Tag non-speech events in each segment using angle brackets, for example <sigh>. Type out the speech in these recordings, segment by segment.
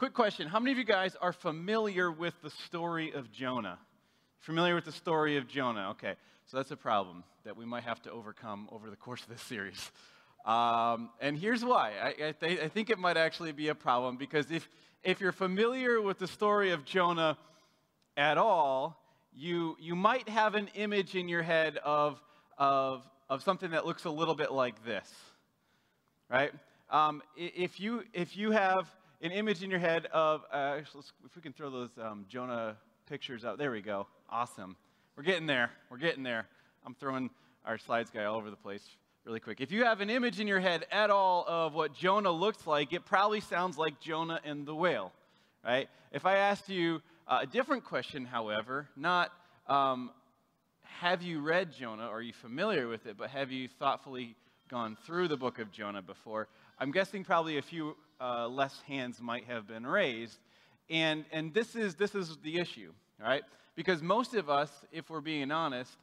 quick question. How many of you guys are familiar with the story of Jonah? Familiar with the story of Jonah? Okay, so that's a problem that we might have to overcome over the course of this series. Um, and here's why. I, I, th- I think it might actually be a problem because if, if you're familiar with the story of Jonah at all, you, you might have an image in your head of, of, of something that looks a little bit like this, right? Um, if, you, if you have an image in your head of, uh, if we can throw those um, Jonah pictures out, there we go. Awesome. We're getting there. We're getting there. I'm throwing our slides guy all over the place really quick. If you have an image in your head at all of what Jonah looks like, it probably sounds like Jonah and the whale, right? If I asked you uh, a different question, however, not um, have you read Jonah, are you familiar with it, but have you thoughtfully gone through the book of Jonah before? I'm guessing probably a few uh, less hands might have been raised. And, and this, is, this is the issue, right? Because most of us, if we're being honest,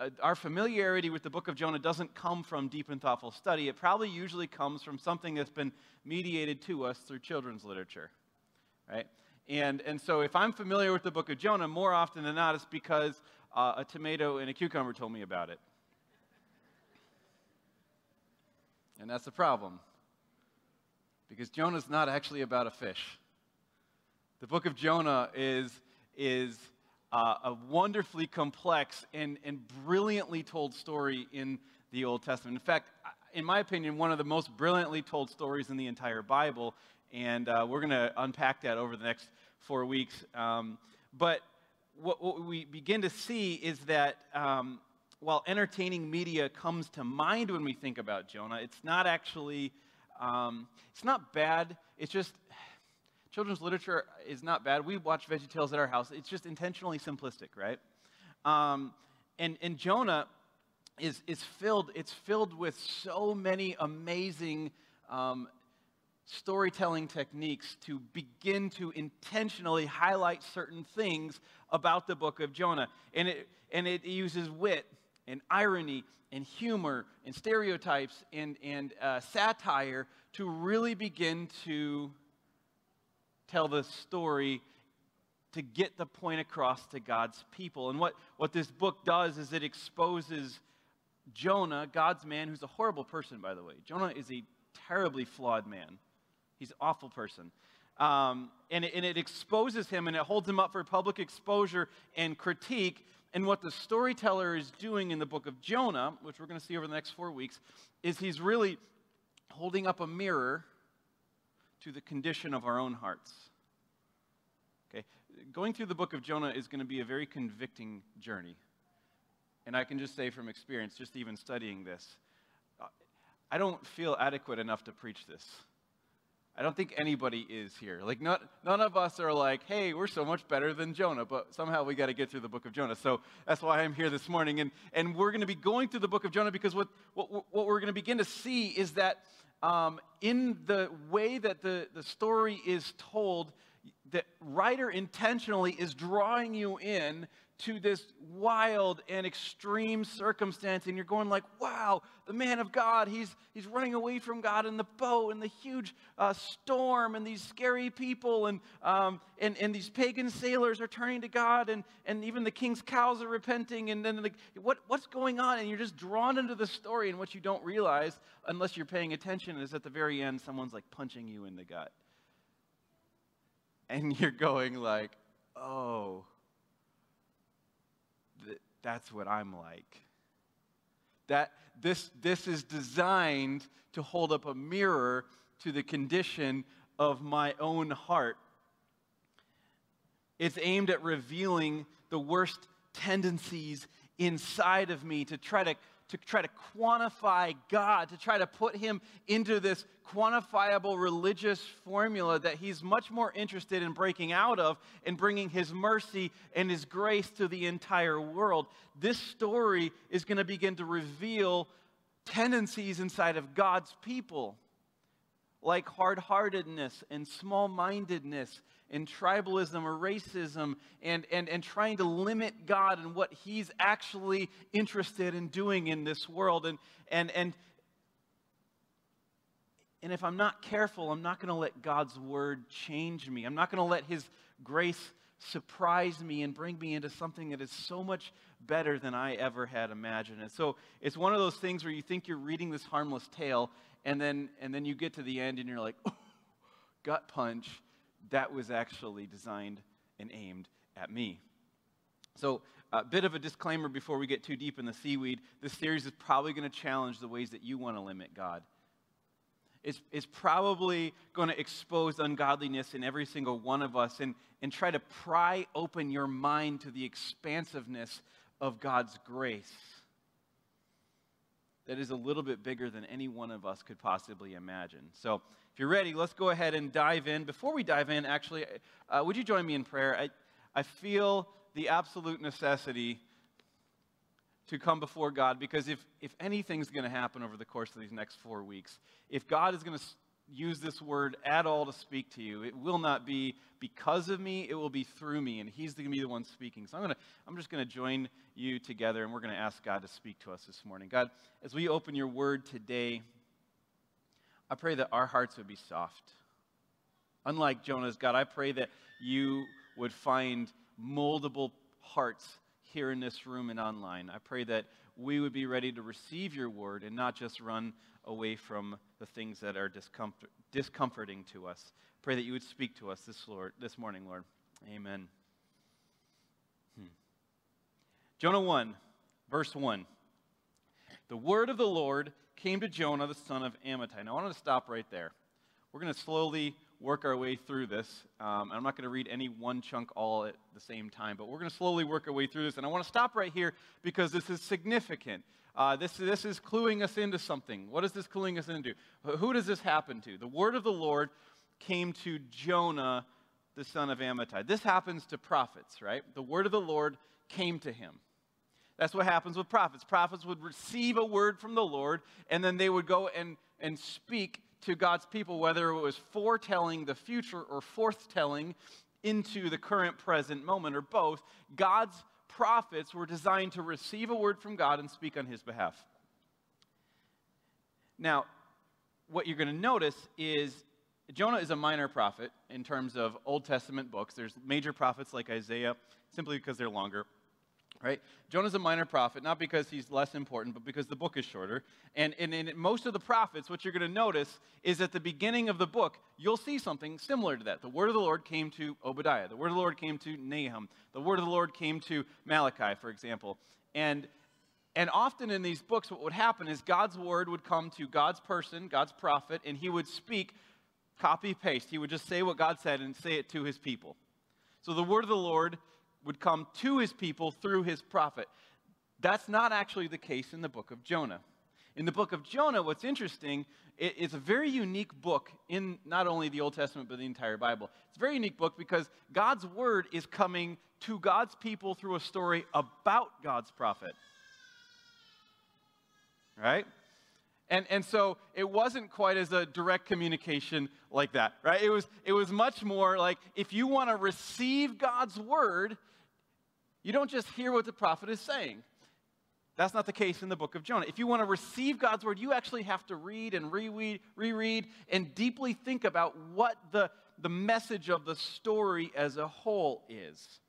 uh, our familiarity with the book of Jonah doesn't come from deep and thoughtful study. It probably usually comes from something that's been mediated to us through children's literature, right? And, and so if I'm familiar with the book of Jonah, more often than not, it's because uh, a tomato and a cucumber told me about it. And that's the problem. Because Jonah's not actually about a fish. The book of Jonah is, is uh, a wonderfully complex and, and brilliantly told story in the Old Testament. In fact, in my opinion, one of the most brilliantly told stories in the entire Bible and uh, we're going to unpack that over the next four weeks. Um, but what, what, we begin to see is that um, while entertaining media comes to mind when we think about Jonah, it's not actually, um, it's not bad. It's just, children's literature is not bad. We watch VeggieTales at our house. It's just intentionally simplistic, right? Um, and, and Jonah is, is filled, it's filled with so many amazing um, storytelling techniques to begin to intentionally highlight certain things about the book of Jonah. And it, and it uses wit and irony and humor and stereotypes and, and uh, satire to really begin to tell the story to get the point across to God's people. And what, what this book does is it exposes Jonah, God's man, who's a horrible person, by the way. Jonah is a terribly flawed man. He's an awful person. Um, and, it, and it exposes him and it holds him up for public exposure and critique. And what the storyteller is doing in the book of Jonah, which we're going to see over the next four weeks, is he's really holding up a mirror to the condition of our own hearts. Okay? Going through the book of Jonah is going to be a very convicting journey. And I can just say from experience, just even studying this, I don't feel adequate enough to preach this. I don't think anybody is here. Like, not, none of us are like, hey, we're so much better than Jonah, but somehow we got to get through the book of Jonah. So that's why I'm here this morning. And, and we're going to be going through the book of Jonah because what, what, what we're going to begin to see is that um, in the way that the, the story is told, the writer intentionally is drawing you in to this wild and extreme circumstance and you're going like wow the man of god he's he's running away from god in the boat and the huge uh, storm and these scary people and um, and and these pagan sailors are turning to god and and even the king's cows are repenting and then the, what what's going on? And you're just drawn into the story and what you don't realize unless you're paying attention is at the very end someone's like punching you in the gut. And you're going like oh that's what I'm like. That this, this is designed to hold up a mirror to the condition of my own heart. It's aimed at revealing the worst tendencies inside of me to try to to try to quantify God, to try to put him into this quantifiable religious formula that he's much more interested in breaking out of and bringing his mercy and his grace to the entire world. This story is going to begin to reveal tendencies inside of God's people, like hard heartedness and small mindedness and tribalism or racism and, and, and trying to limit God and what He's actually interested in doing in this world. And, and, and, and if I'm not careful, I'm not going to let God's word change me. I'm not going to let his grace surprise me and bring me into something that is so much better than I ever had imagined. And so it's one of those things where you think you're reading this harmless tale, and then, and then you get to the end and you're like, oh, <laughs> gut punch, that was actually designed and aimed at me. So, a bit of a disclaimer before we get too deep in the seaweed this series is probably going to challenge the ways that you want to limit God. It's, it's probably going to expose ungodliness in every single one of us and, and try to pry open your mind to the expansiveness of God's grace that is a little bit bigger than any one of us could possibly imagine. So, if you're ready, let's go ahead and dive in. Before we dive in, actually, uh, would you join me in prayer? I, I feel the absolute necessity to come before God because if, if anything's going to happen over the course of these next four weeks, if God is going to use this word at all to speak to you, it will not be because of me, it will be through me, and He's going to be the one speaking. So I'm, gonna, I'm just going to join you together, and we're going to ask God to speak to us this morning. God, as we open your word today, I pray that our hearts would be soft. Unlike Jonah's, God, I pray that you would find moldable hearts here in this room and online. I pray that we would be ready to receive your word and not just run away from the things that are discomfort, discomforting to us. Pray that you would speak to us this, Lord, this morning, Lord. Amen. Hmm. Jonah 1, verse 1. The word of the Lord came to Jonah, the son of Amittai. Now, I want to stop right there. We're going to slowly work our way through this. Um, I'm not going to read any one chunk all at the same time, but we're going to slowly work our way through this. And I want to stop right here because this is significant. Uh, this, this is cluing us into something. What is this cluing us into? Who does this happen to? The word of the Lord came to Jonah, the son of Amittai. This happens to prophets, right? The word of the Lord came to him. That's what happens with prophets. Prophets would receive a word from the Lord, and then they would go and, and speak to God's people, whether it was foretelling the future or forthtelling into the current present moment or both. God's prophets were designed to receive a word from God and speak on his behalf. Now, what you're going to notice is Jonah is a minor prophet in terms of Old Testament books. There's major prophets like Isaiah simply because they're longer right? Jonah's a minor prophet, not because he's less important, but because the book is shorter. And, in most of the prophets, what you're going to notice is at the beginning of the book, you'll see something similar to that. The word of the Lord came to Obadiah. The word of the Lord came to Nahum. The word of the Lord came to Malachi, for example. And, and often in these books, what would happen is God's word would come to God's person, God's prophet, and he would speak copy paste. He would just say what God said and say it to his people. So the word of the Lord would come to his people through his prophet. That's not actually the case in the book of Jonah. In the book of Jonah, what's interesting, it's a very unique book in not only the Old Testament, but the entire Bible. It's a very unique book because God's word is coming to God's people through a story about God's prophet. Right? And, and so it wasn't quite as a direct communication like that, right? It was, it was much more like if you want to receive God's word, you don't just hear what the prophet is saying. That's not the case in the book of Jonah. If you want to receive God's word, you actually have to read and reread, reread and deeply think about what the, the message of the story as a whole is.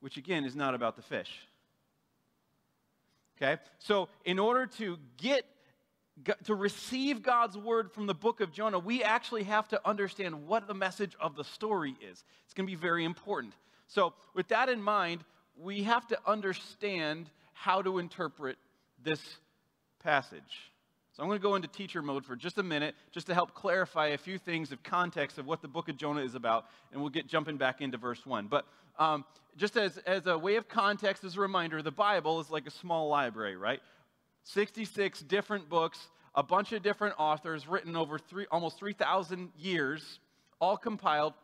Which, again, is not about the fish. Okay? So, in order to get to receive God's word from the book of Jonah, we actually have to understand what the message of the story is. It's going to be very important. So, with that in mind, we have to understand how to interpret this passage. So, I'm going to go into teacher mode for just a minute, just to help clarify a few things of context of what the book of Jonah is about, and we'll get jumping back into verse 1. But um, just as, as a way of context, as a reminder, the Bible is like a small library, right? 66 different books, a bunch of different authors written over three, almost 3,000 years, all compiled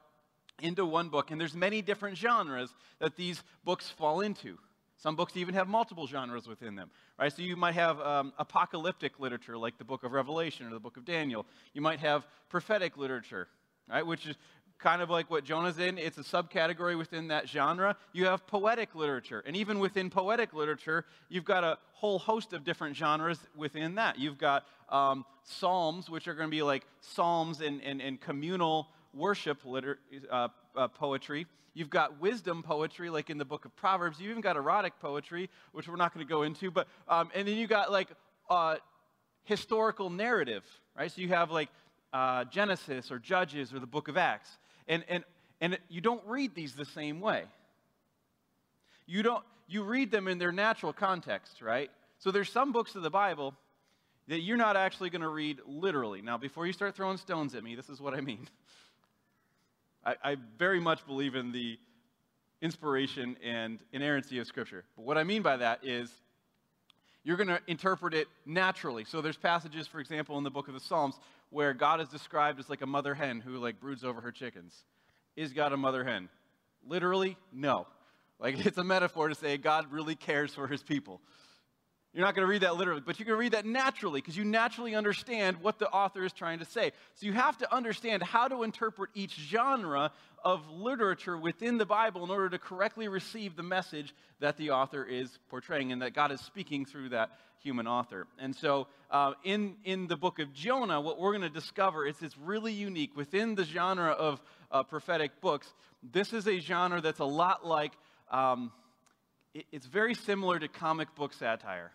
into one book. And there's many different genres that these books fall into. Some books even have multiple genres within them, right? So you might have um, apocalyptic literature like the book of Revelation or the book of Daniel. You might have prophetic literature, right? Which is kind of like what Jonah's in. It's a subcategory within that genre. You have poetic literature. And even within poetic literature, you've got a whole host of different genres within that. You've got um, psalms, which are going to be like psalms and, and, and communal worship liter- uh, uh, poetry. You've got wisdom poetry, like in the book of Proverbs. You've even got erotic poetry, which we're not going to go into. But um, and then you got like uh, historical narrative, right? So you have like uh, Genesis or Judges or the book of Acts. And, and, and you don't read these the same way. You, don't, you read them in their natural context, right? So there's some books of the Bible that you're not actually going to read literally. Now, before you start throwing stones at me, this is what I mean. <laughs> I, I very much believe in the inspiration and inerrancy of Scripture. But what I mean by that is you're going to interpret it naturally. So there's passages, for example, in the book of the Psalms where God is described as like a mother hen who like broods over her chickens. Is God a mother hen? Literally, no. Like <laughs> it's a metaphor to say God really cares for his people. You're not going to read that literally, but you can read that naturally because you naturally understand what the author is trying to say. So you have to understand how to interpret each genre of literature within the Bible in order to correctly receive the message that the author is portraying and that God is speaking through that human author. And so uh, in, in the book of Jonah, what we're going to discover is it's really unique within the genre of uh, prophetic books. This is a genre that's a lot like, um, it, it's very similar to comic book satire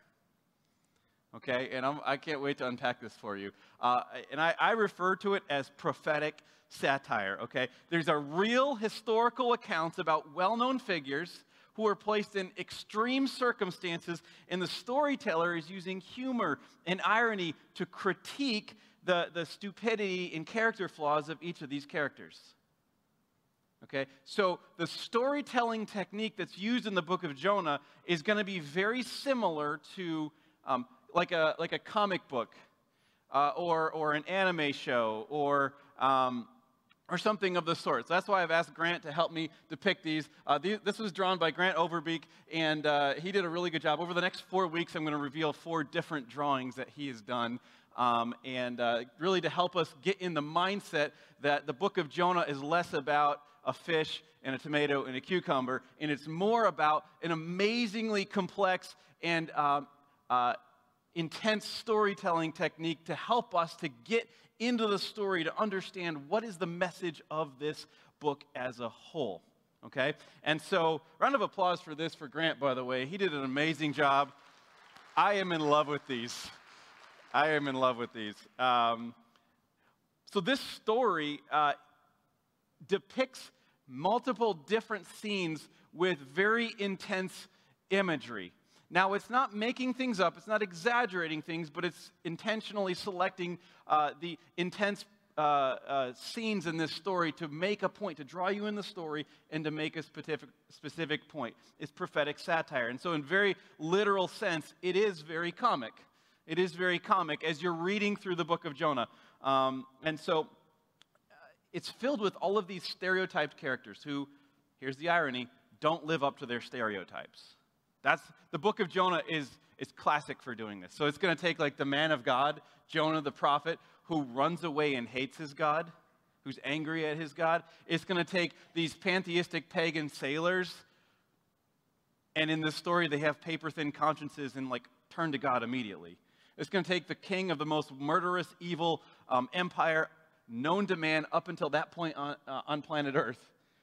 okay? And I'm, I can not wait to unpack this for you. Uh, and I, I, refer to it as prophetic satire, okay? There's a real historical accounts about well known figures who are placed in extreme circumstances, and the storyteller is using humor and irony to critique the, the stupidity and character flaws of each of these characters. Okay, so the storytelling technique that's used in the book of Jonah is going to be very similar to um, like a, like a comic book uh, or, or an anime show or, um, or something of the sort. So that's why I've asked Grant to help me depict these. Uh, these this was drawn by Grant Overbeek, and uh, he did a really good job. Over the next four weeks, I'm going to reveal four different drawings that he has done. Um, and uh, really to help us get in the mindset that the book of Jonah is less about a fish and a tomato and a cucumber, and it's more about an amazingly complex and um, uh, intense storytelling technique to help us to get into the story to understand what is the message of this book as a whole. Okay? And so, round of applause for this for Grant, by the way. He did an amazing job. I am in love with these. I am in love with these. Um, so, this story uh, depicts multiple different scenes with very intense imagery. Now, it's not making things up, it's not exaggerating things, but it's intentionally selecting uh, the intense uh, uh, scenes in this story to make a point, to draw you in the story, and to make a specific, specific point. It's prophetic satire. And so, in very literal sense, it is very comic. It is very comic as you're reading through the book of Jonah. Um, and so, uh, it's filled with all of these stereotyped characters who, here's the irony, don't live up to their stereotypes. That's the book of Jonah is, is classic for doing this. So it's going to take like the man of God, Jonah the prophet, who runs away and hates his God, who's angry at his God. It's going to take these pantheistic pagan sailors, and in this story, they have paper thin consciences and like turn to God immediately. It's going to take the king of the most murderous, evil um, empire known to man up until that point on, uh, on planet Earth,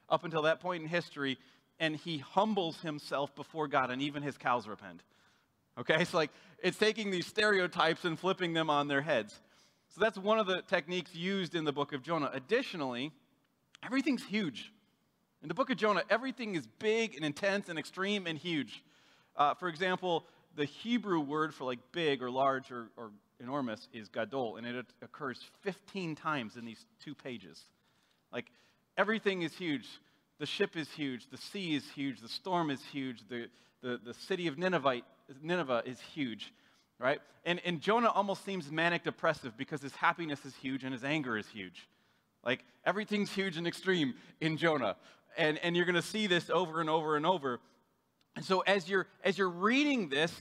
up until that point in history, and he humbles himself before God, and even his cows repent. Okay, it's like it's taking these stereotypes and flipping them on their heads. So that's one of the techniques used in the book of Jonah. Additionally, everything's huge. In the book of Jonah, everything is big and intense and extreme and huge. Uh, for example, the Hebrew word for like big or large or, or enormous is gadol, and it occurs 15 times in these two pages. Like everything is huge. The ship is huge, the sea is huge, the storm is huge, the, the, the city of Nineveh, Nineveh is huge, right? And, and Jonah almost seems manic depressive because his happiness is huge and his anger is huge. Like everything's huge and extreme in Jonah. And, and you're going to see this over and over and over. And so as you're, as you're reading this,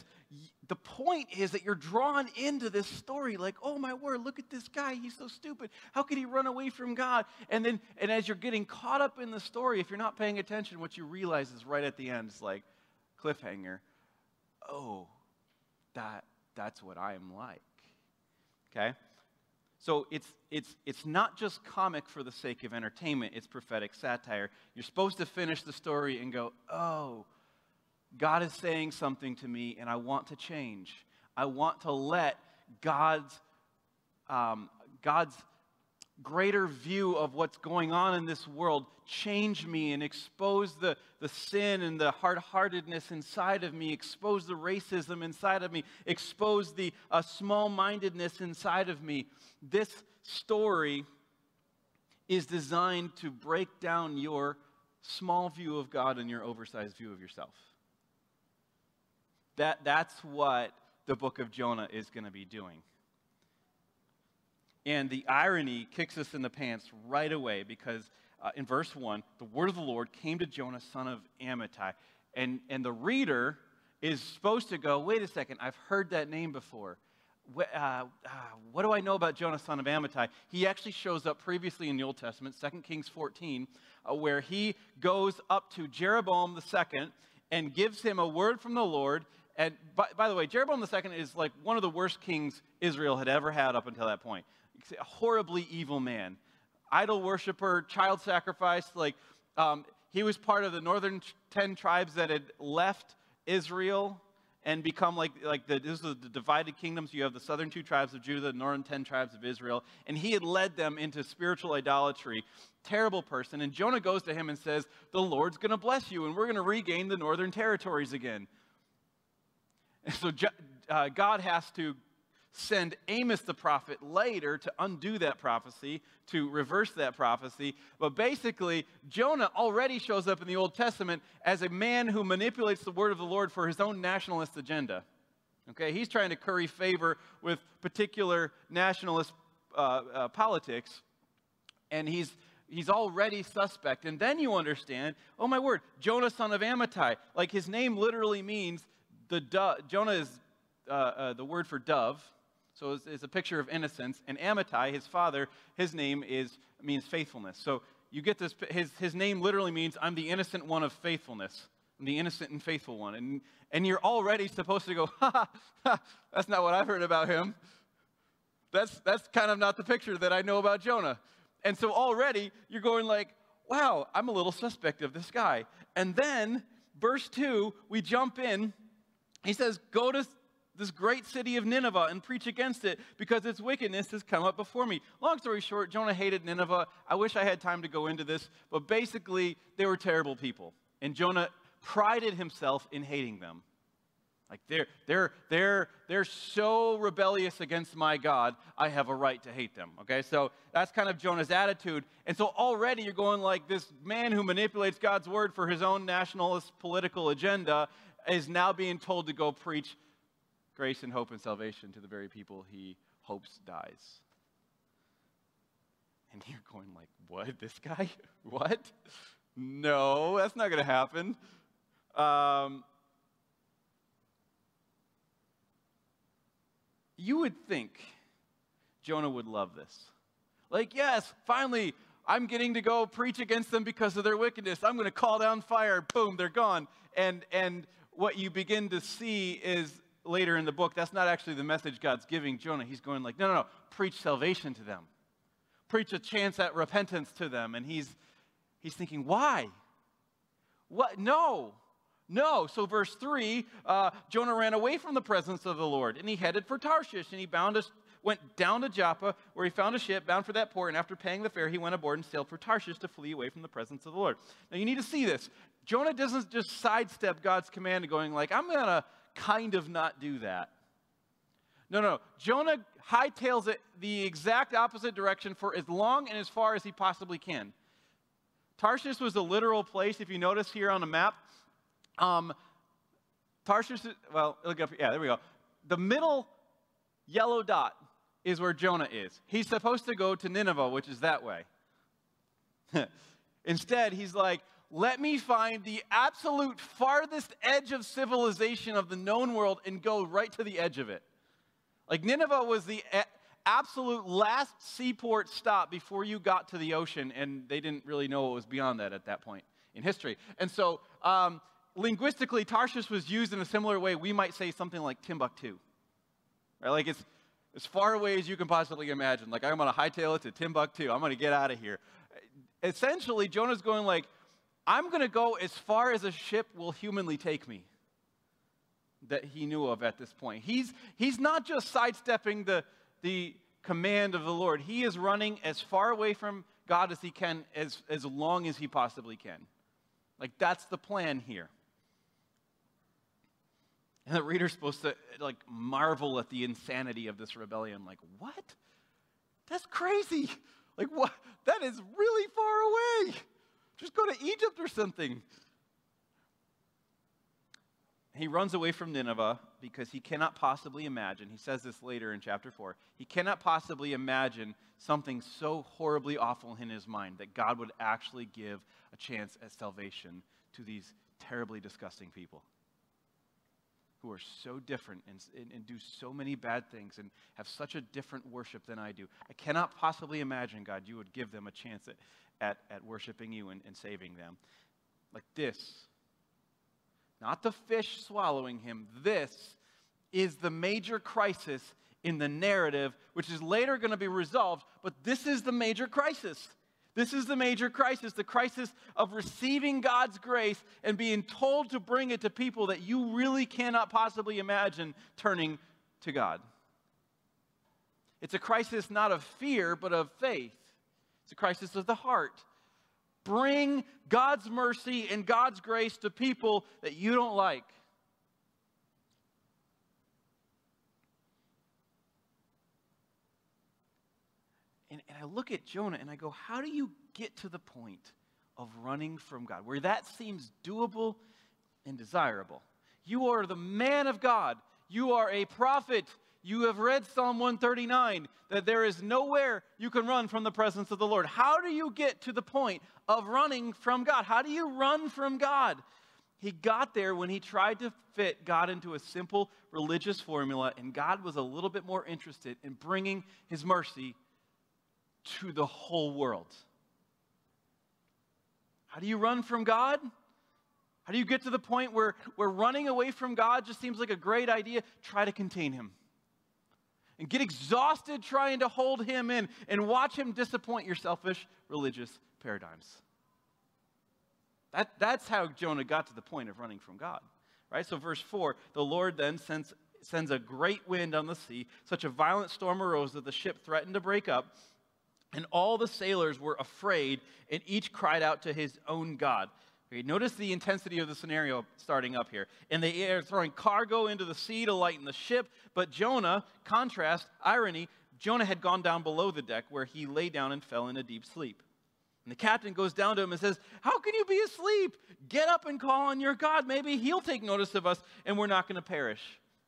the point is that you're drawn into this story like, oh my word, look at this guy. He's so stupid. How could he run away from God? And then, and as you're getting caught up in the story, if you're not paying attention, what you realize is right at the end, it's like cliffhanger. Oh, that, that's what I am like. Okay? So it's, it's, it's not just comic for the sake of entertainment, it's prophetic satire. You're supposed to finish the story and go, oh, God is saying something to me and I want to change. I want to let God's, um, God's greater view of what's going on in this world change me and expose the, the sin and the hard heartedness inside of me, expose the racism inside of me, expose the uh, small mindedness inside of me. This story is designed to break down your small view of God and your oversized view of yourself. That, that's what the book of Jonah is going to be doing. And the irony kicks us in the pants right away because uh, in verse 1, the word of the Lord came to Jonah, son of Amittai. And, and the reader is supposed to go, wait a second, I've heard that name before. Uh, uh, what do I know about Jonah, son of Amittai? He actually shows up previously in the Old Testament, 2 Kings 14, uh, where he goes up to Jeroboam II and gives him a word from the Lord. And by, by the way, Jeroboam II is like one of the worst kings Israel had ever had up until that point a horribly evil man, idol worshiper, child sacrifice. Like um, he was part of the northern ten tribes that had left Israel and become like like the, this is the divided kingdoms. You have the southern two tribes of Judah, the northern ten tribes of Israel, and he had led them into spiritual idolatry. Terrible person. And Jonah goes to him and says, "The Lord's going to bless you, and we're going to regain the northern territories again." And so uh, God has to send Amos the prophet later to undo that prophecy, to reverse that prophecy. But basically, Jonah already shows up in the Old Testament as a man who manipulates the word of the Lord for his own nationalist agenda. Okay, he's trying to curry favor with particular nationalist uh, uh, politics, and he's he's already suspect. And then you understand, oh my word, Jonah son of Amittai, like his name literally means the. Jonah is uh, uh the word for dove, so it's, it's, a picture of innocence. And Amittai, his father, his name is means faithfulness. So you get this. His his name literally means I'm the innocent one of faithfulness. I'm the innocent and faithful one. And and you're already supposed to go, ha, ha, ha that's not what I've heard about him. That's that's kind of not the picture that I know about Jonah. And so already you're going like, wow, I'm a little suspect of this guy. And then verse two, we jump in. He says, go to this great city of Nineveh and preach against it because its wickedness has come up before me. Long story short, Jonah hated Nineveh. I wish I had time to go into this, but basically, they were terrible people. And Jonah prided himself in hating them. Like they're they're they're they're so rebellious against my God, I have a right to hate them. Okay, so that's kind of Jonah's attitude. And so already you're going like this man who manipulates God's word for his own nationalist political agenda is now being told to go preach grace and hope and salvation to the very people he hopes dies. And you're going like, what? This guy? <laughs> what? No, that's not going to happen. Um, you would think Jonah would love this. Like, yes, finally, I'm getting to go preach against them because of their wickedness. I'm going to call down fire. Boom, they're gone. And and what you begin to see is later in the book, that's not actually the message God's giving Jonah. He's going like, no, no, no, preach salvation to them. Preach a chance at repentance to them. And he's, he's thinking, why? What? No. No. So, verse 3 uh, Jonah ran away from the presence of the Lord and he headed for Tarshish and he bound a, went down to Joppa where he found a ship bound for that port. And after paying the fare, he went aboard and sailed for Tarshish to flee away from the presence of the Lord. Now, you need to see this. Jonah doesn't just sidestep God's command and going like, I'm going to kind of not do that. No, no. Jonah hightails it the exact opposite direction for as long and as far as he possibly can. Tarshish was a literal place, if you notice here on the map. Um, Tarshish, well, look up, yeah, there we go. The middle yellow dot is where Jonah is. He's supposed to go to Nineveh, which is that way. <laughs> Instead, he's like, let me find the absolute farthest edge of civilization of the known world and go right to the edge of it. Like Nineveh was the a- absolute last seaport stop before you got to the ocean, and they didn't really know what was beyond that at that point in history. And so, um, linguistically, Tarshish was used in a similar way. We might say something like Timbuktu. Right? Like it's as far away as you can possibly imagine. Like I'm going to hightail it to Timbuktu. I'm going to get out of here. Essentially, Jonah's going like, I'm going to go as far as a ship will humanly take me that he knew of at this point. He's, he's not just sidestepping the, the command of the Lord, he is running as far away from God as he can, as, as long as he possibly can. Like, that's the plan here. And the reader's supposed to like marvel at the insanity of this rebellion. Like, what? That's crazy. Like, what? That is really far away. Just go to Egypt or something. He runs away from Nineveh because he cannot possibly imagine. He says this later in chapter 4. He cannot possibly imagine something so horribly awful in his mind that God would actually give a chance at salvation to these terribly disgusting people who are so different and, and, and, do so many bad things and have such a different worship than I do. I cannot possibly imagine, God, you would give them a chance at, at, at worshiping you and, and saving them. Like this. Not the fish swallowing him. This is the major crisis in the narrative, which is later going to be resolved, but this is the major crisis. This is the major crisis the crisis of receiving God's grace and being told to bring it to people that you really cannot possibly imagine turning to God. It's a crisis not of fear, but of faith. It's a crisis of the heart. Bring God's mercy and God's grace to people that you don't like. And, and I look at Jonah and I go, how do you get to the point of running from God, where that seems doable and desirable? You are the man of God. You are a prophet. You have read Psalm 139 that there is nowhere you can run from the presence of the Lord. How do you get to the point of running from God? How do you run from God? He got there when he tried to fit God into a simple religious formula, and God was a little bit more interested in bringing his mercy to the whole world. How do you run from God? How do you get to the point where, where running away from God just seems like a great idea? Try to contain Him. And get exhausted trying to hold Him in and watch Him disappoint your selfish religious paradigms. That, that's how Jonah got to the point of running from God. Right? So, verse 4 the Lord then sends, sends a great wind on the sea. Such a violent storm arose that the ship threatened to break up. And all the sailors were afraid, and each cried out to his own God. Okay, notice the intensity of the scenario starting up here. And they are throwing cargo into the sea to lighten the ship. But Jonah, contrast, irony, Jonah had gone down below the deck where he lay down and fell in a deep sleep. And the captain goes down to him and says, How can you be asleep? Get up and call on your God. Maybe he'll take notice of us and we're not going to perish.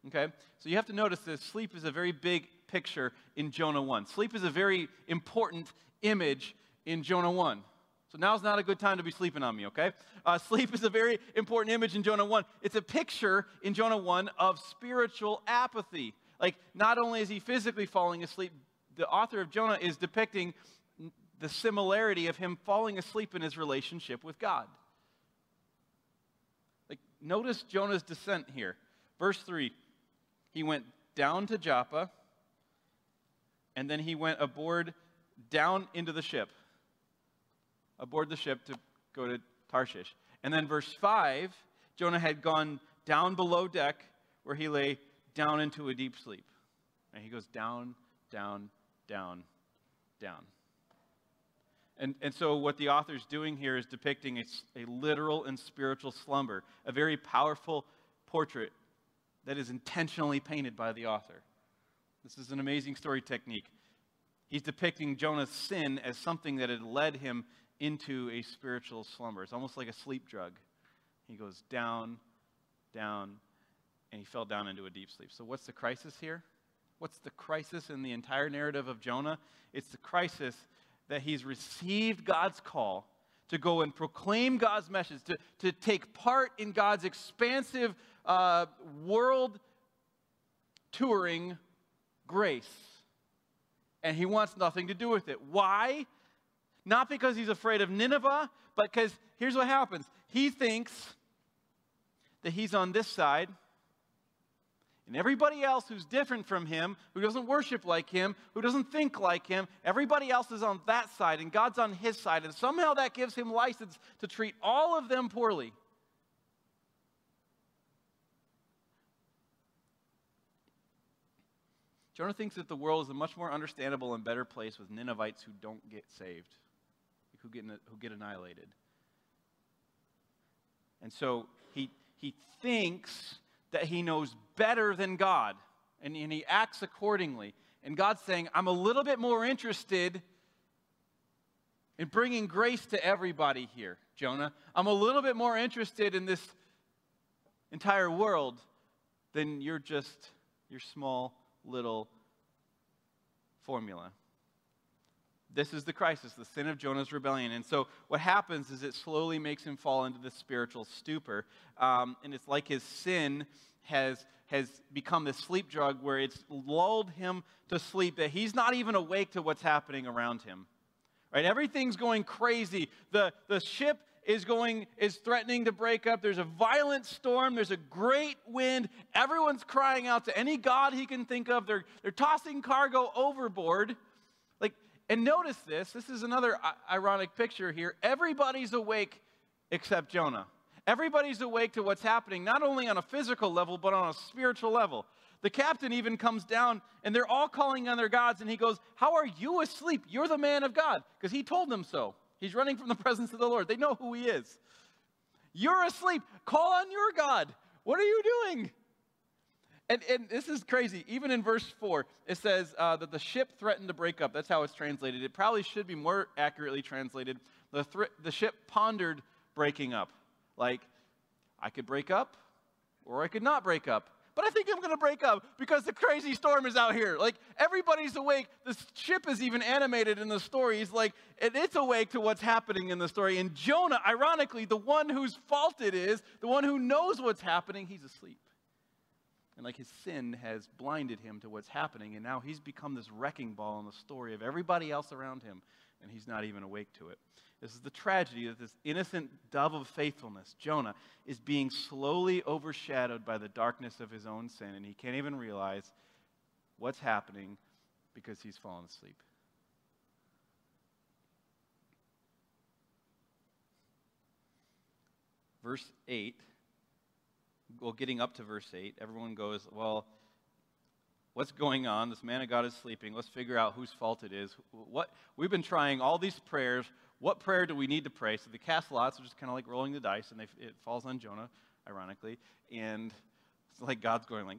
Okay? So you have to notice this sleep is a very big picture in Jonah 1. Sleep is a very important image in Jonah 1. So now's not a good time to be sleeping on me, okay? Uh, <laughs> sleep is a very important image in Jonah 1. It's a picture in Jonah 1 of spiritual apathy. Like, not only is he physically falling asleep, the author of Jonah is depicting the similarity of him falling asleep in his relationship with God. Like, notice Jonah's descent here. Verse 3 He went down to Joppa and then he went aboard down into the ship, aboard the ship to go to Tarshish. And then verse 5, Jonah had gone down below deck where he lay down into a deep sleep. And he goes down, down, down, down. And, and so, what the author's doing here is depicting a, a literal and spiritual slumber, a very powerful portrait that is intentionally painted by the author. This is an amazing story technique. He's depicting Jonah's sin as something that had led him into a spiritual slumber. It's almost like a sleep drug. He goes down, down, and he fell down into a deep sleep. So, what's the crisis here? What's the crisis in the entire narrative of Jonah? It's the crisis that he's received God's call to go and proclaim God's message, to, to take part in God's expansive uh, world touring grace. And he wants nothing to do with it. Why? Not because he's afraid of Nineveh, but because here's what happens. He thinks that he's on this side and everybody else who's different from him, who doesn't worship like him, who doesn't think like him, everybody else is on that side, and God's on his side. And somehow that gives him license to treat all of them poorly. Jonah thinks that the world is a much more understandable and better place with Ninevites who don't get saved, who get, who get annihilated. And so he, he thinks that he knows better than God, and, and he acts accordingly. And God's saying, I'm a little bit more interested in bringing grace to everybody here, Jonah. I'm a little bit more interested in this entire world than you're just your small little formula. This is the crisis, the sin of Jonah's rebellion. And so what happens is it slowly makes him fall into this spiritual stupor. Um, and it's like his sin has, has become this sleep drug where it's lulled him to sleep, that he's not even awake to what's happening around him. Right? Everything's going crazy. The, the ship is going is threatening to break up there's a violent storm there's a great wind everyone's crying out to any god he can think of they're, they're tossing cargo overboard and notice this this is another ironic picture here. Everybody's awake except Jonah. Everybody's awake to what's happening, not only on a physical level, but on a spiritual level. The captain even comes down and they're all calling on their gods, and he goes, How are you asleep? You're the man of God. Because he told them so. He's running from the <laughs> presence of the Lord. They know who he is. You're asleep. Call on your God. What are you doing? And, and this is crazy. Even in verse 4, it says uh, that the ship threatened to break up. That's how it's translated. It probably should be more accurately translated. The, th- the ship pondered breaking up. Like, I could break up or I could not break up. But I think I'm going to break up because the crazy storm is out here. Like, everybody's awake. The ship is even animated in the story. He's like, it's awake to what's happening in the story. And Jonah, ironically, the one whose fault it is, the one who knows what's happening, he's asleep. And like his sin has blinded him to what's happening, and now he's become this wrecking ball in the story of everybody else around him, and he's not even awake to it. This is the tragedy that this innocent dove of faithfulness, Jonah, is being slowly overshadowed by the darkness of his own sin, and he can't even realize what's happening because he's fallen asleep. Verse 8 well, getting up to verse 8, everyone goes, Well, what's going on? This man of God is sleeping. Let's figure out whose fault it is. What, we've been trying all these prayers. What prayer do we need to pray? So they cast lots, which is kind of like rolling the dice, and they, it falls on Jonah, ironically. And it's like God's going like,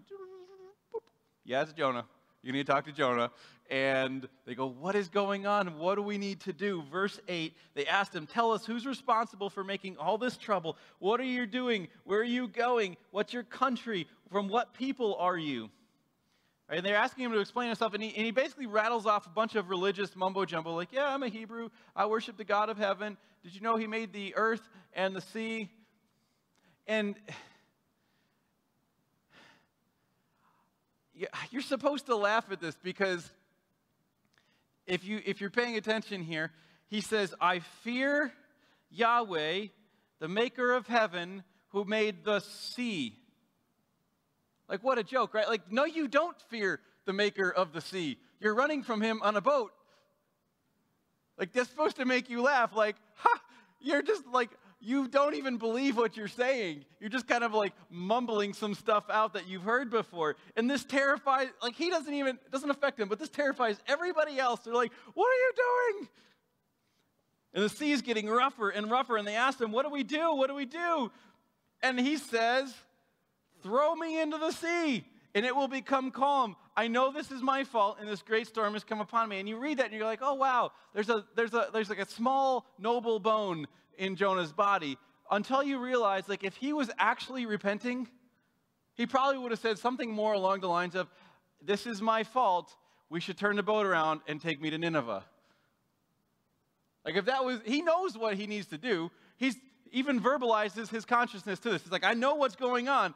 yeah, it's Jonah. You need to talk to Jonah. And they go, What is going on? What do we need to do? Verse 8, they asked him, Tell us who's responsible for making all this trouble. What are you doing? Where are you going? What's your country? From what people are you? And they're asking him to explain himself, and he, and he basically rattles off a bunch of religious mumbo jumbo, like, Yeah, I'm a Hebrew. I worship the God of heaven. Did you know he made the earth and the sea? And <laughs> you're supposed to laugh at this because if, you, if you're paying attention here, he says, I fear Yahweh, the maker of heaven, who made the sea. Like, what a joke, right? Like, no, you don't fear the maker of the sea. You're running from him on a boat. Like, that's supposed to make you laugh. Like, <laughs> ha, you're just like, you don't even believe what you're saying. You're just kind of like mumbling some stuff out that you've heard before. And this terrifies, like, he doesn't even, doesn't affect him, but this terrifies everybody else. They're like, what are you doing? And the sea is getting rougher and rougher. And they ask him, what do we do? What do we do? And he says, throw me into the sea and it will become calm. I know this is my fault, and this great storm has come upon me. And you read that, and you're like, oh wow, there's a there's a there's like a small noble bone in Jonah's body until you realize, like, if he was actually repenting, he probably would have said something more along the lines of, This is my fault. We should turn the boat around and take me to Nineveh. Like if that was, he knows what he needs to do. He's even verbalizes his consciousness to this. He's like, I know what's going on.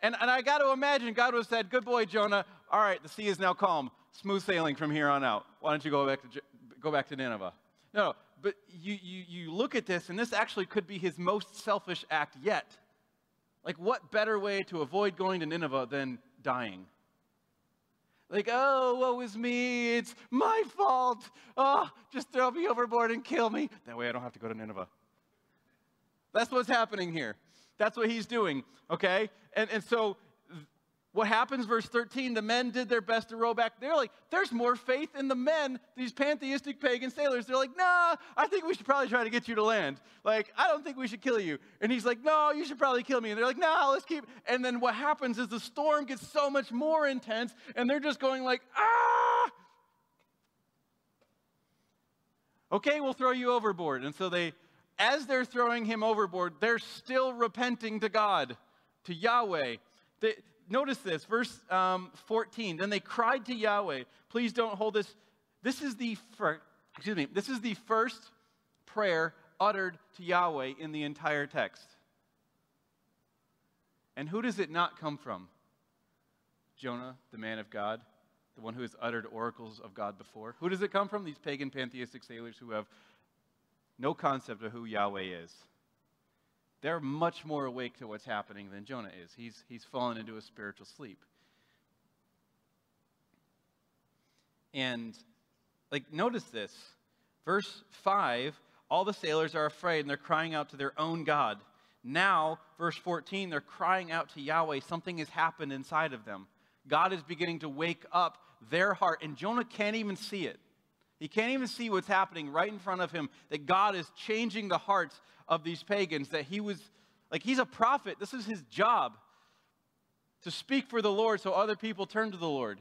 And, and I got to imagine God would have said, Good boy, Jonah. All right, the sea is now calm. Smooth sailing from here on out. Why don't you go back to, go back to Nineveh? No, but you, you, you look at this, and this actually could be his most selfish act yet. Like, what better way to avoid going to Nineveh than dying? Like, oh, woe is me. It's my fault. Oh, just throw me overboard and kill me. That way I don't have to go to Nineveh. That's what's happening here. That's what he's doing, okay? And, and so what happens, verse 13, the men did their best to row back. They're like, there's more faith in the men, these pantheistic pagan sailors. They're like, nah, I think we should probably try to get you to land. Like, I don't think we should kill you. And he's like, no, you should probably kill me. And they're like, nah, let's keep. And then what happens is the storm gets so much more intense, and they're just going like, ah! Okay, we'll throw you overboard. And so they, as they're throwing him overboard, they're still repenting to God, to Yahweh. They, notice this, verse um, 14. Then they cried to Yahweh, please don't hold this. This is the first, excuse me, this is the first prayer uttered to Yahweh in the entire text. And who does it not come from? Jonah, the man of God, the one who has uttered oracles of God before. Who does it come from? These pagan pantheistic sailors who have no concept of who Yahweh is. They're much more awake to what's happening than Jonah is. He's, he's fallen into a spiritual sleep. And, like, notice this. Verse 5 all the sailors are afraid and they're crying out to their own God. Now, verse 14, they're crying out to Yahweh. Something has happened inside of them. God is beginning to wake up their heart, and Jonah can't even see it. He can't even see what's happening right in front of him, that God is changing the hearts of these pagans, that he was, like, he's a prophet. This is his job to speak for the Lord so other people turn to the Lord.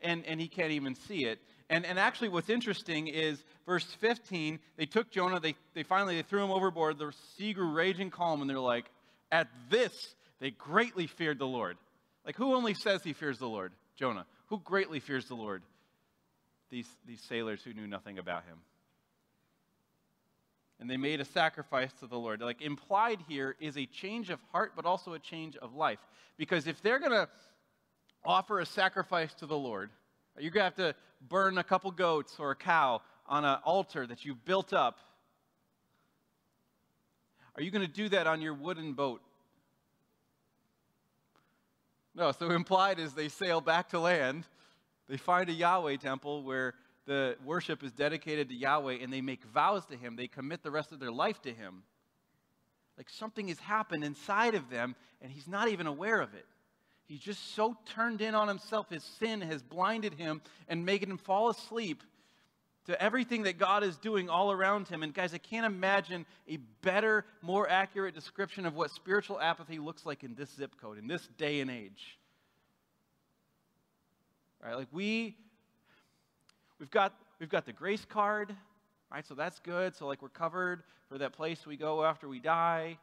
And, and he can't even see it. And, and actually, what's interesting is verse 15, they took Jonah, they, they finally they threw him overboard. The sea grew raging calm, and they're like, at this, they greatly feared the Lord. Like, who only says he fears the Lord? Jonah. Who greatly fears the Lord? These, these sailors who knew nothing about him. And they made a sacrifice to the Lord. Like implied here is a change of heart, but also a change of life. Because if they're going to offer a sacrifice to the Lord, you're going to have to burn a couple goats or a cow on an altar that you've built up. Are you going to do that on your wooden boat? No, so implied is they sail back to land they find a Yahweh temple where the worship is dedicated to Yahweh and they make vows to Him. They commit the rest of their life to Him. Like something has happened inside of them and He's not even aware of it. He's just so turned in on Himself. His sin has blinded Him and made Him fall asleep to everything that God is doing all around him. And guys, I can't imagine a better, more accurate description of what spiritual apathy looks like in this zip code, in this day and age. Right? Like we we've got we've got the grace card, right? So that's good. So like we're covered for that place we go after we die.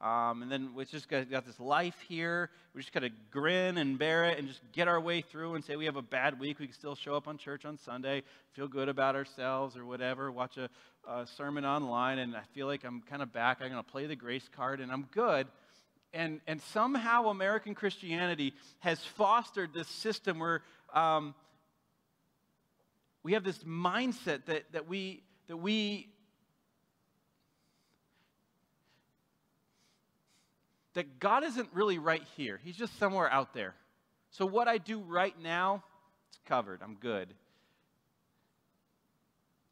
Um, and then we just got, got, this life here. We just got to grin and bear it and just get our way through and say we have a bad week. We can still show up on church on Sunday, feel good about ourselves or whatever, watch a, a sermon online, and I feel like I'm kind of back. I'm going to play the grace card and I'm good. And, and somehow American Christianity has fostered this system where um, we have this mindset that, that we that we that God isn't really right here. He's just somewhere out there. So what I do right now, it's covered. I'm good.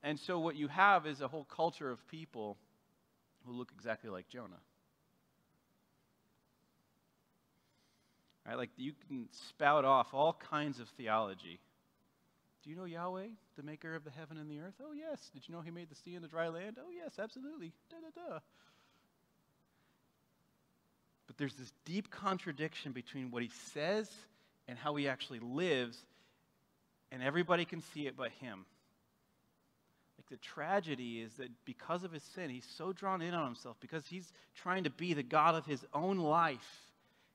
And so what you have is a whole culture of people who look exactly like Jonah. Right? Like you can spout off all kinds of theology. Do you know Yahweh, the maker of the heaven and the earth? Oh, yes. Did you know he made the sea and the dry land? Oh, yes, absolutely. Da da da. But there's this deep contradiction between what he says and how he actually lives, and everybody can see it but him. Like the tragedy is that because of his sin, he's so drawn in on himself, because he's trying to be the God of his own life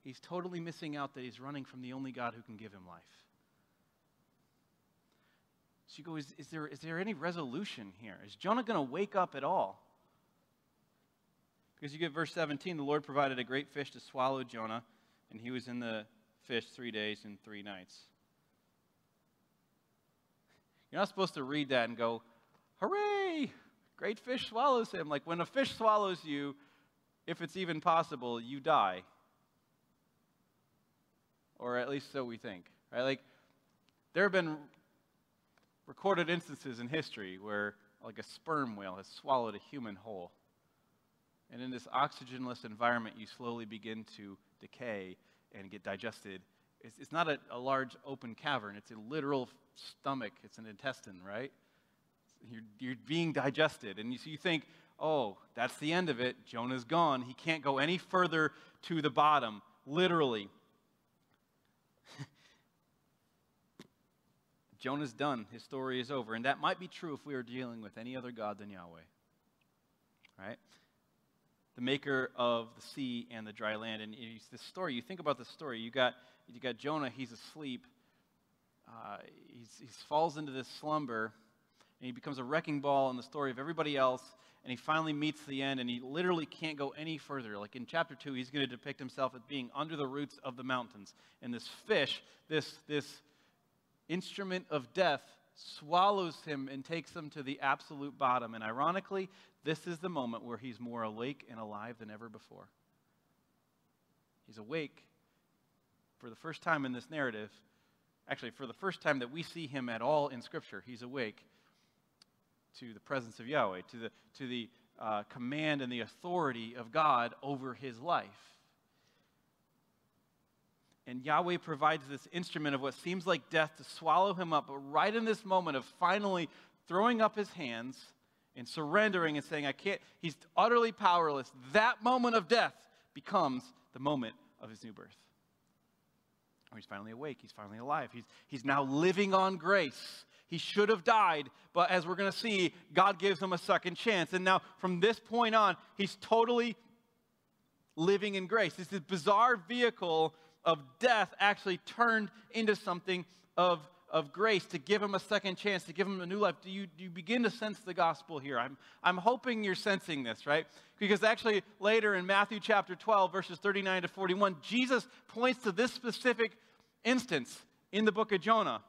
he's totally missing out that he's running from the only God who can give him life. So you go, is, is, there, is there any resolution here? Is Jonah going to wake up at all? Because you get verse 17 the Lord provided a great fish to swallow Jonah, and he was in the fish three days and three nights. You're not supposed to read that and go, hooray, great fish swallows him. Like when a fish swallows you, if it's even possible, you die. Or at least so we think. Right? Like there have been recorded instances in history where like a sperm whale has swallowed a human whole. And in this oxygenless environment, you slowly begin to decay and get digested. It's, it's not a, a, large open cavern, it's a literal stomach, it's an intestine, right? You're, you're being digested. And you, so you think, oh, that's the end of it. Jonah's gone. He can't go any further to the bottom, literally. Jonah's done. His story is over. And that might be true if we were dealing with any other God than Yahweh. Right? The maker of the sea and the dry land. And it's this story, you think about the story. You got, you got Jonah, he's asleep. Uh, he falls into this slumber, and he becomes a wrecking ball in the story of everybody else. And he finally meets the end, and he literally can't go any further. Like in chapter 2, he's going to depict himself as being under the roots of the mountains. And this fish, this, this instrument of death swallows him and takes him to the absolute bottom. And ironically, this is the moment where he's more awake and alive than ever before. He's awake for the first time in this narrative. Actually, for the first time that we see him at all in Scripture, he's awake to the presence of Yahweh, to the, to the uh, command and the authority of God over his life. And Yahweh provides this instrument of what seems like death to swallow him up. But right in this moment of finally throwing up his hands and surrendering and saying, I can't, he's utterly powerless, that moment of death becomes the moment of his new birth. Or he's finally awake, he's finally alive, he's, he's now living on grace. He should have died, but as we're going to see, God gives him a second chance. And now, from this point on, he's totally living in grace. This is bizarre vehicle of death actually turned into something of, of grace to give him a second chance, to give him a new life. Do you, do you begin to sense the gospel here? I'm, I'm hoping you're sensing this, right? Because actually, later in Matthew chapter 12, verses 39 to 41, Jesus points to this specific instance in the book of Jonah.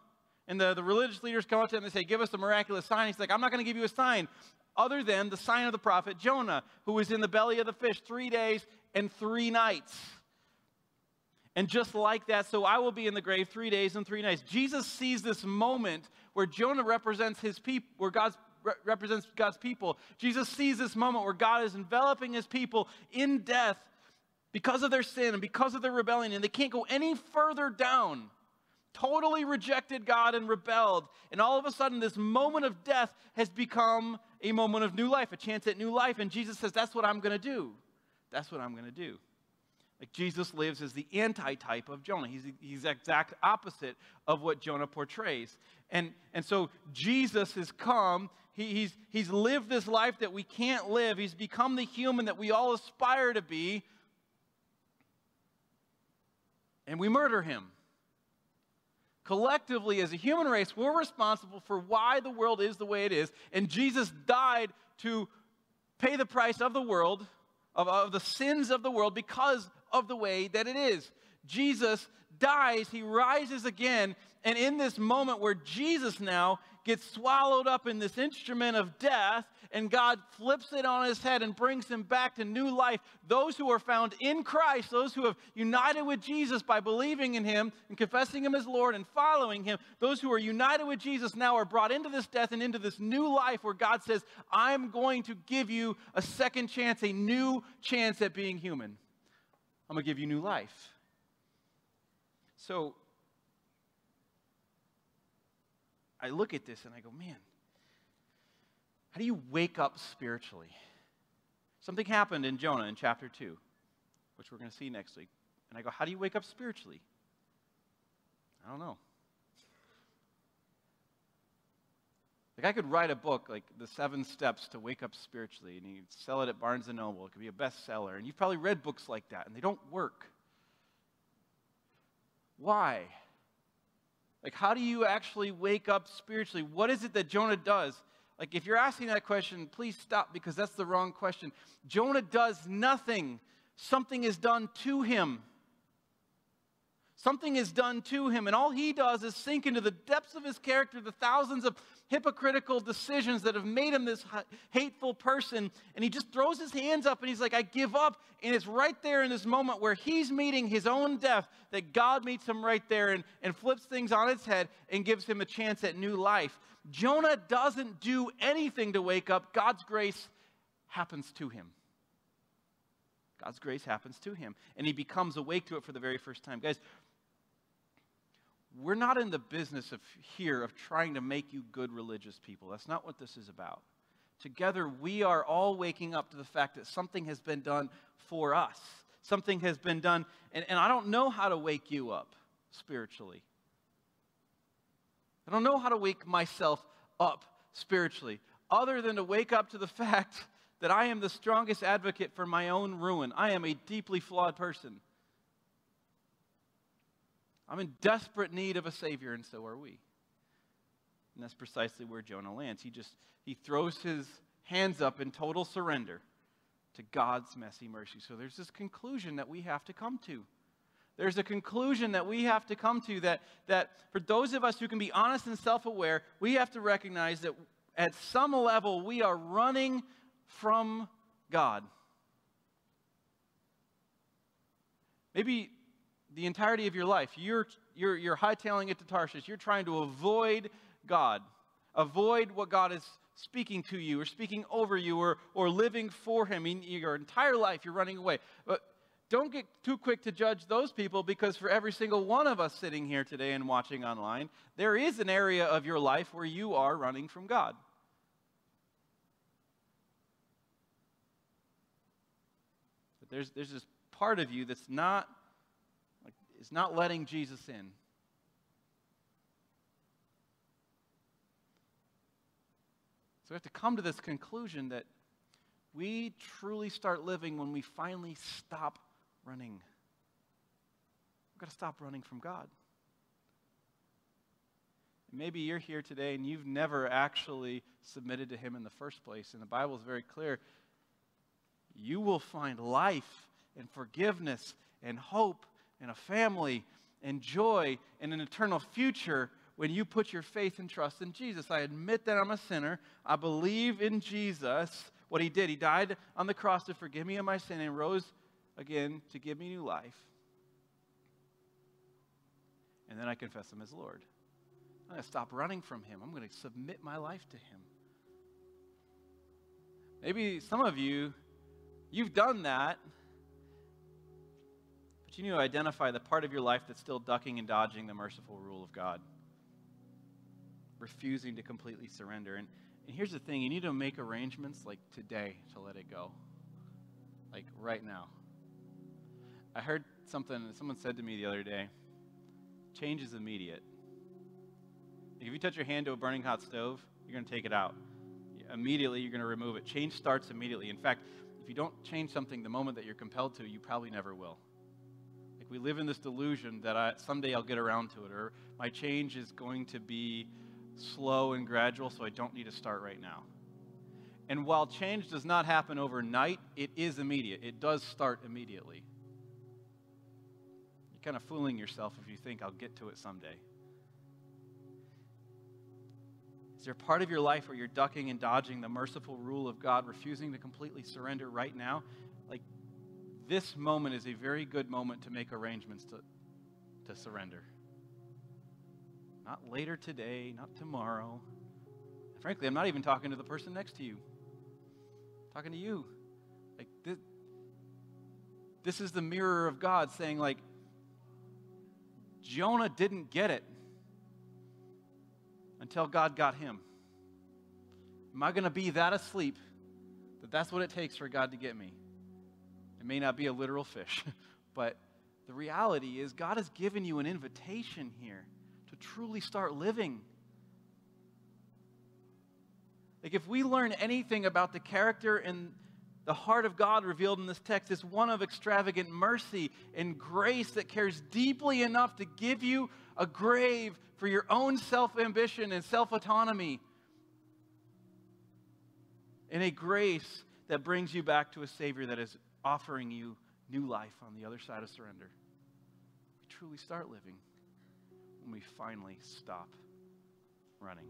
And the, the religious leaders come up to him and they say, Give us a miraculous sign. He's like, I'm not going to give you a sign other than the sign of the prophet Jonah, who was in the belly of the fish three days and three nights. And just like that, so I will be in the grave three days and three nights. Jesus sees this moment where Jonah represents his people, where God re- represents God's people. Jesus sees this moment where God is enveloping his people in death because of their sin and because of their rebellion, and they can't go any further down. Totally rejected God and rebelled. And all of a sudden, this moment of death has become a moment of new life, a chance at new life. And Jesus says, That's what I'm going to do. That's what I'm going to do. Like Jesus lives as the antitype of Jonah. He's, he's the exact opposite of what Jonah portrays. And, and so Jesus has come, he, he's, he's lived this life that we can't live. He's become the human that we all aspire to be. And we murder him. Collectively, as a human race, we're responsible for why the world is the way it is. And Jesus died to pay the price of the world, of, of the sins of the world, because of the way that it is. Jesus dies, he rises again, and in this moment where Jesus now gets swallowed up in this instrument of death, and God flips it on his head and brings him back to new life, those who are found in Christ, those who have united with Jesus by believing in him and confessing him as Lord and following him, those who are united with Jesus now are brought into this death and into this new life where God says, I'm going to give you a second chance, a new chance at being human. I'm going to give you new life. So I look at this and I go, man, how do you wake up spiritually? Something happened in Jonah in chapter 2, which we're going to see next week. And I go, how do you wake up spiritually? I don't know. Like I could write a book like The Seven Steps to Wake Up Spiritually, and you sell it at Barnes and Noble. It could be a bestseller. And you've probably read books like that, and they don't work. Why? Like, how do you actually wake up spiritually? What is it that Jonah does? Like, if you're asking that question, please stop because that's the wrong question. Jonah does nothing, something is done to him. Something is done to him, and all he does is sink into the depths of his character, the thousands of hypocritical decisions that have made him this hateful person. And he just throws his hands up and he's like, I give up. And it's right there in this moment where he's meeting his own death that God meets him right there and, and flips things on its head and gives him a chance at new life. Jonah doesn't do anything to wake up, God's grace happens to him. God's grace happens to him, and he becomes awake to it for the very first time. Guys, we're not in the business of here of trying to make you good religious people. That's not what this is about. Together, we are all waking up to the fact that something has been done for us. Something has been done, and, and I don't know how to wake you up spiritually. I don't know how to wake myself up spiritually, other than to wake up to the <laughs> fact that I am the strongest advocate for my own ruin. I am a deeply flawed person. I'm in desperate need of a Savior, and so are we. And that's precisely where Jonah lands. He just he throws his hands up in total surrender to God's messy mercy. So there's this conclusion that we have to come to. There's a conclusion that we have to come to that, that for those of us who can be honest and self aware, we have to recognize that at some level we are running from God. Maybe the entirety of your life, you're, you're, you're hightailing it to Tarshish. You're trying to avoid God, avoid what God is speaking to you or speaking over you or, or living for Him. In your entire life, you're running away. But don't get too quick to judge those people because for every single one of us sitting here today and watching online, there is an area of your life where you are running from God. There's, there's this part of you that's not is not letting Jesus in. So we have to come to this conclusion that we truly start living when we finally stop running. We've got to stop running from God. Maybe you're here today and you've never actually submitted to Him in the first place. And the Bible is very clear. You will find life and forgiveness and hope and a family and joy and an eternal future when you put your faith and trust in Jesus. I admit that I'm a sinner. I believe in Jesus, what he did. He died on the cross to forgive me of my sin and rose again to give me new life. And then I confess him as Lord. I'm going to stop running from him. I'm going to submit my life to him. Maybe some of you, you've done that need to identify the part of your life that's still ducking and dodging the merciful rule of God, refusing to completely surrender. And, and here's the thing you need to make arrangements like today to let it go, like right now. I heard something, someone said to me the other day change is immediate. If you touch your hand to a burning hot stove, you're going to take it out. Immediately, you're going to remove it. Change starts immediately. In fact, if you don't change something the moment that you're compelled to, you probably never will we live in this delusion that I, someday I'll get around to it, or my change is going to be slow and gradual, so I don't need to start right now. And while change does not happen overnight, it is immediate. It does start immediately. You're kind of fooling yourself if you think I'll get to it someday. Is there part of your life where you're ducking and dodging the merciful rule of God, refusing to completely surrender right now? This moment is a very good moment to make arrangements to, to surrender. Not later today, not tomorrow. Frankly, I'm not even talking to the person next to you. I'm talking to you. Like this, this is the mirror of God saying, like, Jonah didn't get it until God got him. Am I going to be that asleep that that's what it takes for God to get me? It may not be a literal fish, <laughs> but the reality is God has given you an invitation here to truly start living. Like, if we learn anything about the character and The heart of God revealed in this text is one of extravagant mercy and grace that cares deeply enough to give you a grave for your own self ambition and self autonomy, and a grace that brings you back to a Savior that is offering you new life on the other side of surrender. We truly start living when we finally stop running.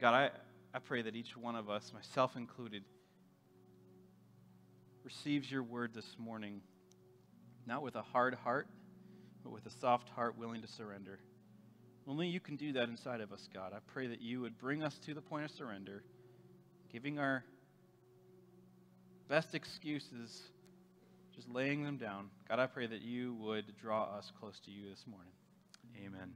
God, I, I pray that each one of us, myself included, receives your word this morning, not with a hard heart, but with a soft heart willing to surrender. Only you can do that inside of us, God. I pray that you would bring us to the point of surrender, giving our best excuses, just laying them down. God, I pray that you would draw us close to you this morning. Amen.